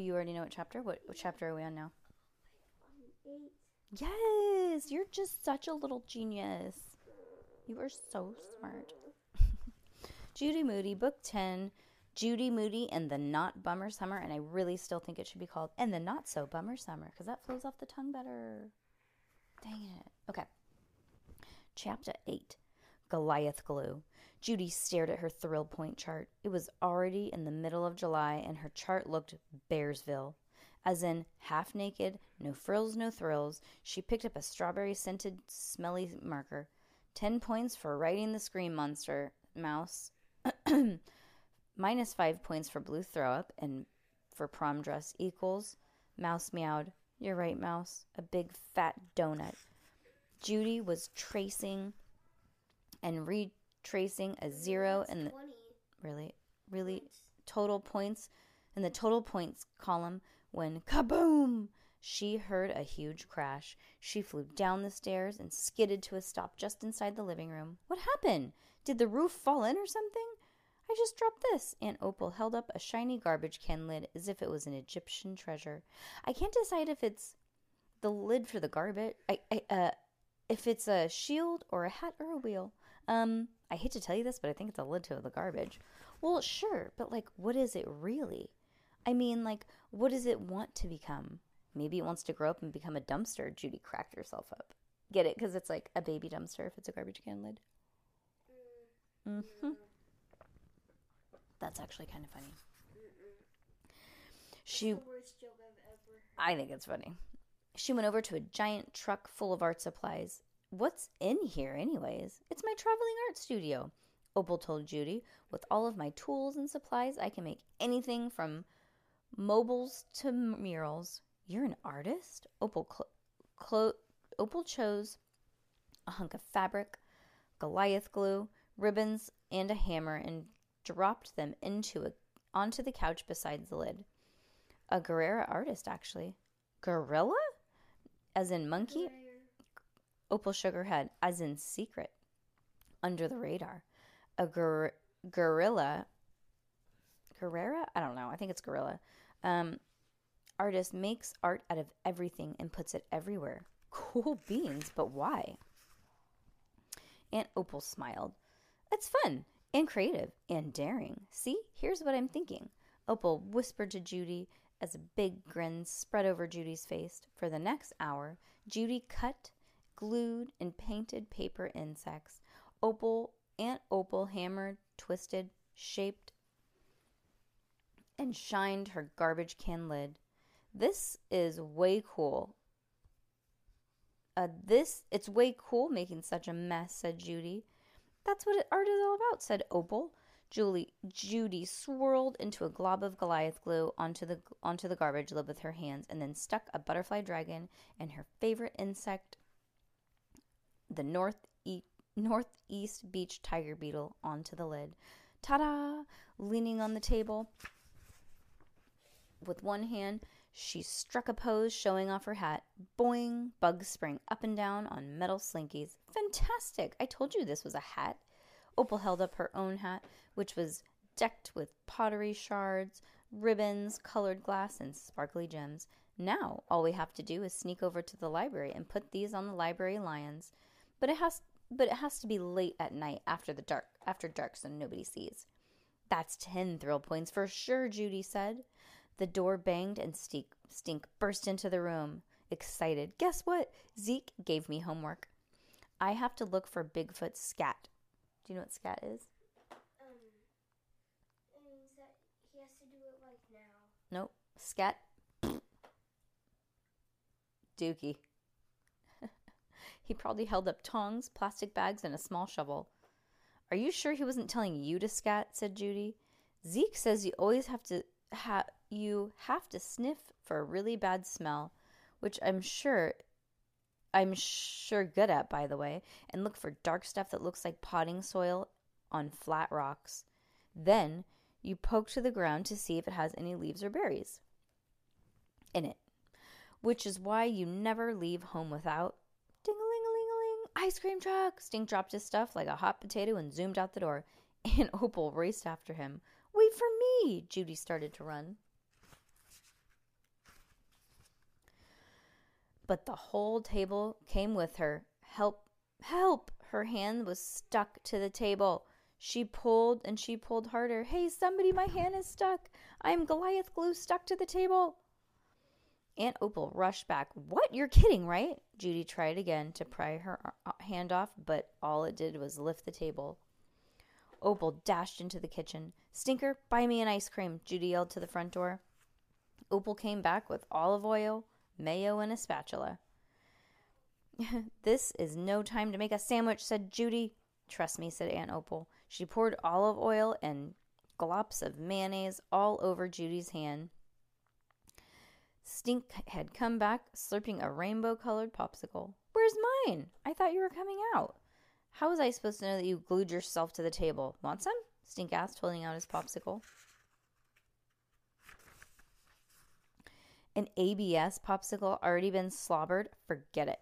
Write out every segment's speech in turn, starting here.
You already know what chapter? What, what chapter are we on now? Yes, you're just such a little genius. You are so smart. Judy Moody, Book 10, Judy Moody and the Not Bummer Summer. And I really still think it should be called And the Not So Bummer Summer because that flows off the tongue better. Dang it. Okay. Chapter 8 Goliath Glue. Judy stared at her thrill point chart. It was already in the middle of July, and her chart looked Bearsville. As in, half naked, no frills, no thrills. She picked up a strawberry scented, smelly marker. Ten points for writing the Scream Monster mouse. Minus five points for blue throw up, and for prom dress equals. Mouse meowed. You're right, Mouse. A big fat donut. Judy was tracing and retracing a zero in the really? Really? total points? In the total points column when kaboom! She heard a huge crash. She flew down the stairs and skidded to a stop just inside the living room. What happened? Did the roof fall in or something? I just dropped this. Aunt opal held up a shiny garbage can lid as if it was an egyptian treasure. I can't decide if it's the lid for the garbage. I, I uh if it's a shield or a hat or a wheel. Um, I hate to tell you this, but I think it's a lid to the garbage. Well, sure, but like, what is it really? I mean, like, what does it want to become? Maybe it wants to grow up and become a dumpster. Judy cracked herself up. Get it? Because it's like a baby dumpster if it's a garbage can lid. Mm-hmm. That's actually kind of funny. She. I think it's funny. She went over to a giant truck full of art supplies. What's in here, anyways? It's my traveling art studio, Opal told Judy. With all of my tools and supplies, I can make anything from mobiles to murals. You're an artist? Opal, clo- clo- Opal chose a hunk of fabric, Goliath glue, ribbons, and a hammer and dropped them into a, onto the couch beside the lid. A Guerrera artist, actually. Gorilla? As in monkey? Opal shook her head, as in secret. Under the radar. A gor- gorilla. Guerrera? I don't know. I think it's gorilla. Um, artist makes art out of everything and puts it everywhere. Cool beans, but why? Aunt Opal smiled. It's fun and creative and daring. See, here's what I'm thinking. Opal whispered to Judy as a big grin spread over Judy's face. For the next hour, Judy cut, glued, and painted paper insects. Opal, Aunt Opal hammered, twisted, shaped, and shined her garbage can lid. This is way cool. Uh, this, it's way cool making such a mess, said Judy. That's what art is all about, said Opal. Julie, Judy swirled into a glob of Goliath glue onto the onto the garbage lid with her hands, and then stuck a butterfly dragon and her favorite insect, the north e- northeast beach tiger beetle, onto the lid. Ta-da! Leaning on the table with one hand, she struck a pose, showing off her hat. Boing! Bugs sprang up and down on metal slinkies. Fantastic! I told you this was a hat. Opal held up her own hat, which was decked with pottery shards, ribbons, colored glass, and sparkly gems. Now, all we have to do is sneak over to the library and put these on the library lions. But it has but it has to be late at night after the dark after dark so nobody sees. That's ten thrill points for sure, Judy said. The door banged and Stink, Stink burst into the room, excited. Guess what? Zeke gave me homework. I have to look for Bigfoot's scat. Do you know what scat is? Um, it means that he has to do it like now. Nope. Scat. Dookie. He probably held up tongs, plastic bags, and a small shovel. Are you sure he wasn't telling you to scat? said Judy. Zeke says you always have to ha- you have to sniff for a really bad smell, which I'm sure I'm sure good at by the way, and look for dark stuff that looks like potting soil on flat rocks. Then you poke to the ground to see if it has any leaves or berries in it, which is why you never leave home without ding a ling a ling a ling ice cream truck. Stink dropped his stuff like a hot potato and zoomed out the door. Aunt Opal raced after him. Wait for me! Judy started to run. But the whole table came with her. Help! Help! Her hand was stuck to the table. She pulled and she pulled harder. Hey, somebody, my hand is stuck. I am Goliath glue stuck to the table. Aunt Opal rushed back. What? You're kidding, right? Judy tried again to pry her uh, hand off, but all it did was lift the table. Opal dashed into the kitchen. Stinker, buy me an ice cream, Judy yelled to the front door. Opal came back with olive oil, mayo, and a spatula. this is no time to make a sandwich, said Judy. Trust me, said Aunt Opal. She poured olive oil and glops of mayonnaise all over Judy's hand. Stink had come back, slurping a rainbow colored popsicle. Where's mine? I thought you were coming out. How was I supposed to know that you glued yourself to the table? Want some? Stink asked, holding out his popsicle. An ABS popsicle already been slobbered? Forget it.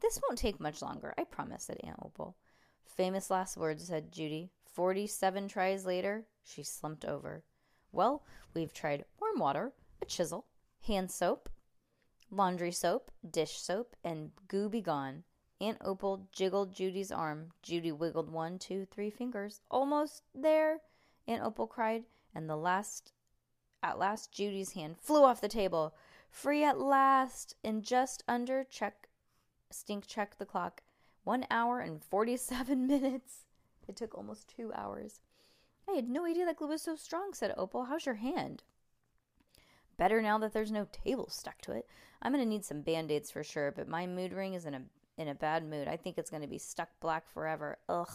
This won't take much longer, I promise, said Aunt Opal. Famous last words, said Judy. Forty seven tries later, she slumped over. Well, we've tried warm water, a chisel, hand soap, laundry soap, dish soap, and goo be gone. Aunt Opal jiggled Judy's arm. Judy wiggled one, two, three fingers. Almost there, Aunt Opal cried, and the last at last Judy's hand flew off the table. Free at last! In just under check Stink checked the clock. One hour and 47 minutes. It took almost two hours. I had no idea that glue was so strong, said Opal. How's your hand? Better now that there's no table stuck to it. I'm going to need some band aids for sure, but my mood ring is in a, in a bad mood. I think it's going to be stuck black forever. Ugh.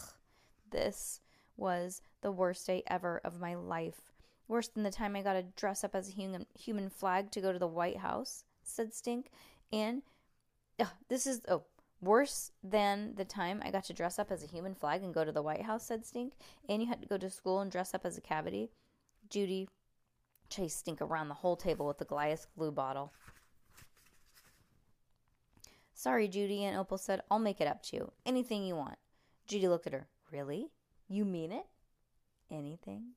This was the worst day ever of my life. Worse than the time I got to dress up as a human, human flag to go to the White House, said Stink. And this is, oh, Worse than the time I got to dress up as a human flag and go to the White House, said Stink, and you had to go to school and dress up as a cavity. Judy chased Stink around the whole table with the Goliath glue bottle. Sorry, Judy, Aunt Opal said. I'll make it up to you. Anything you want. Judy looked at her. Really? You mean it? Anything?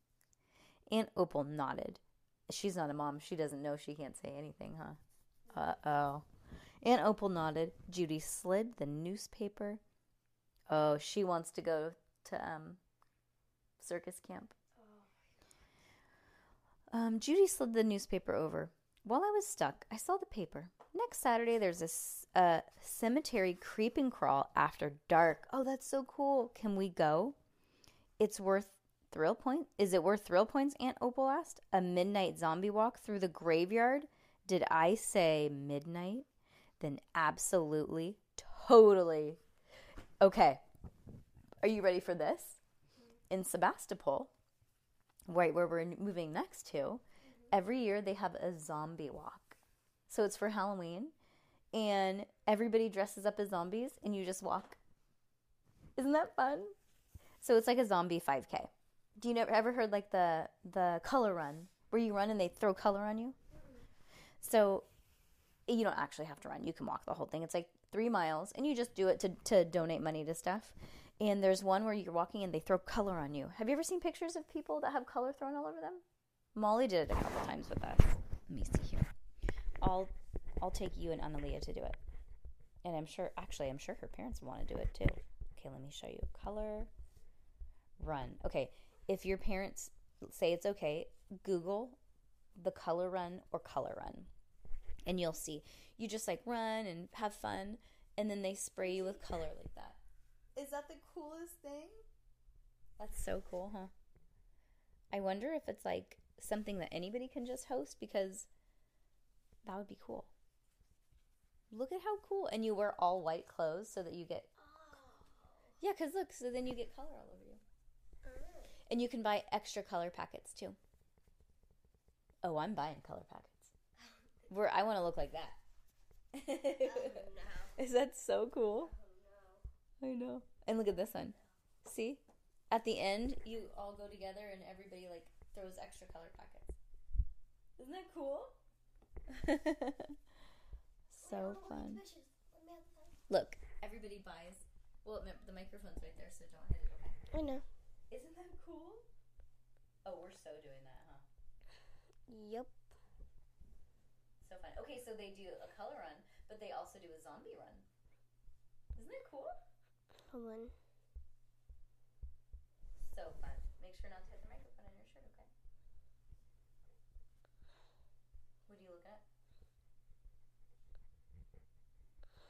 Aunt Opal nodded. She's not a mom. She doesn't know she can't say anything, huh? Uh oh. Aunt Opal nodded. Judy slid the newspaper. Oh, she wants to go to um, circus camp. Um, Judy slid the newspaper over. While I was stuck, I saw the paper. Next Saturday, there's a uh, cemetery creep and crawl after dark. Oh, that's so cool. Can we go? It's worth thrill point. Is it worth thrill points? Aunt Opal asked. A midnight zombie walk through the graveyard. Did I say midnight? then absolutely, totally. Okay, are you ready for this? In Sebastopol, right where we're moving next to, every year they have a zombie walk. So it's for Halloween, and everybody dresses up as zombies, and you just walk. Isn't that fun? So it's like a zombie 5K. Do you never ever heard like the the color run where you run and they throw color on you? So you don't actually have to run. You can walk the whole thing. It's like three miles, and you just do it to, to donate money to stuff. And there's one where you're walking and they throw color on you. Have you ever seen pictures of people that have color thrown all over them? Molly did it a couple times with us. Let me see here. I'll I'll take you and Analia to do it. And I'm sure actually I'm sure her parents want to do it too. Okay, let me show you. Color run. Okay, if your parents say it's okay, Google the color run or color run and you'll see you just like run and have fun and then they spray you with color like that is that the coolest thing? That's so cool huh? I wonder if it's like something that anybody can just host because that would be cool. Look at how cool. And you wear all white clothes so that you get oh. yeah because look so then you get color all over you. Mm. And you can buy extra color packets too. Oh, I'm buying color packets. Where I want to look like that. Oh no. Is that so cool? No. I know. And look at this one. See? At the end, you all go together and everybody like throws extra color packets. Isn't that cool? so fun. Fishes. Let me have the phone. Look, everybody buys. Well, remember, the microphone's right there, so don't hit it, okay? I know. Isn't that cool? Oh, we're so doing that, huh? Yep. So fun. Okay, so they do a color run, but they also do a zombie run. Isn't that cool? Hold on. So fun. Make sure not to hit the microphone on your shirt, okay? What do you look at?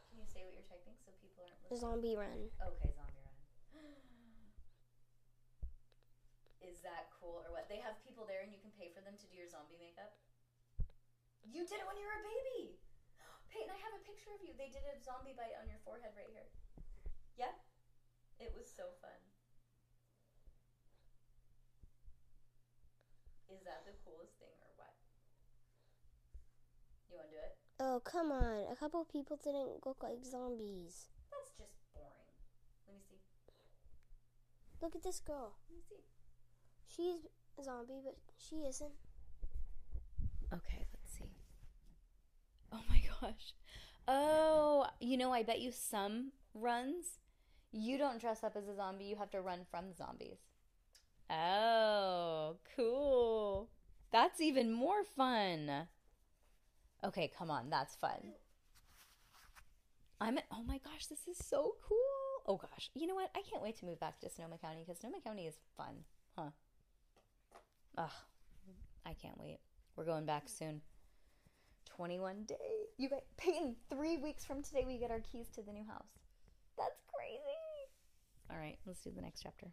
Can you say what you're typing so people aren't listening? Zombie run. Okay, zombie run. Is that cool or what? They have people there and you can pay for them to do your zombie makeup. You did it when you were a baby. Peyton, I have a picture of you. They did a zombie bite on your forehead right here. Yeah? It was so fun. Is that the coolest thing or what? You want to do it? Oh, come on. A couple people didn't look like zombies. That's just boring. Let me see. Look at this girl. Let me see. She's a zombie, but she isn't. Okay, let's see. Oh my gosh. Oh, you know, I bet you some runs, you don't dress up as a zombie, you have to run from the zombies. Oh, cool. That's even more fun. Okay, come on, that's fun. I'm at, oh my gosh, this is so cool. Oh gosh. You know what? I can't wait to move back to Sonoma County because Sonoma County is fun. Huh. Ugh. I can't wait. We're going back soon. 21 days. You guys, Peyton, three weeks from today, we get our keys to the new house. All right, let's do the next chapter.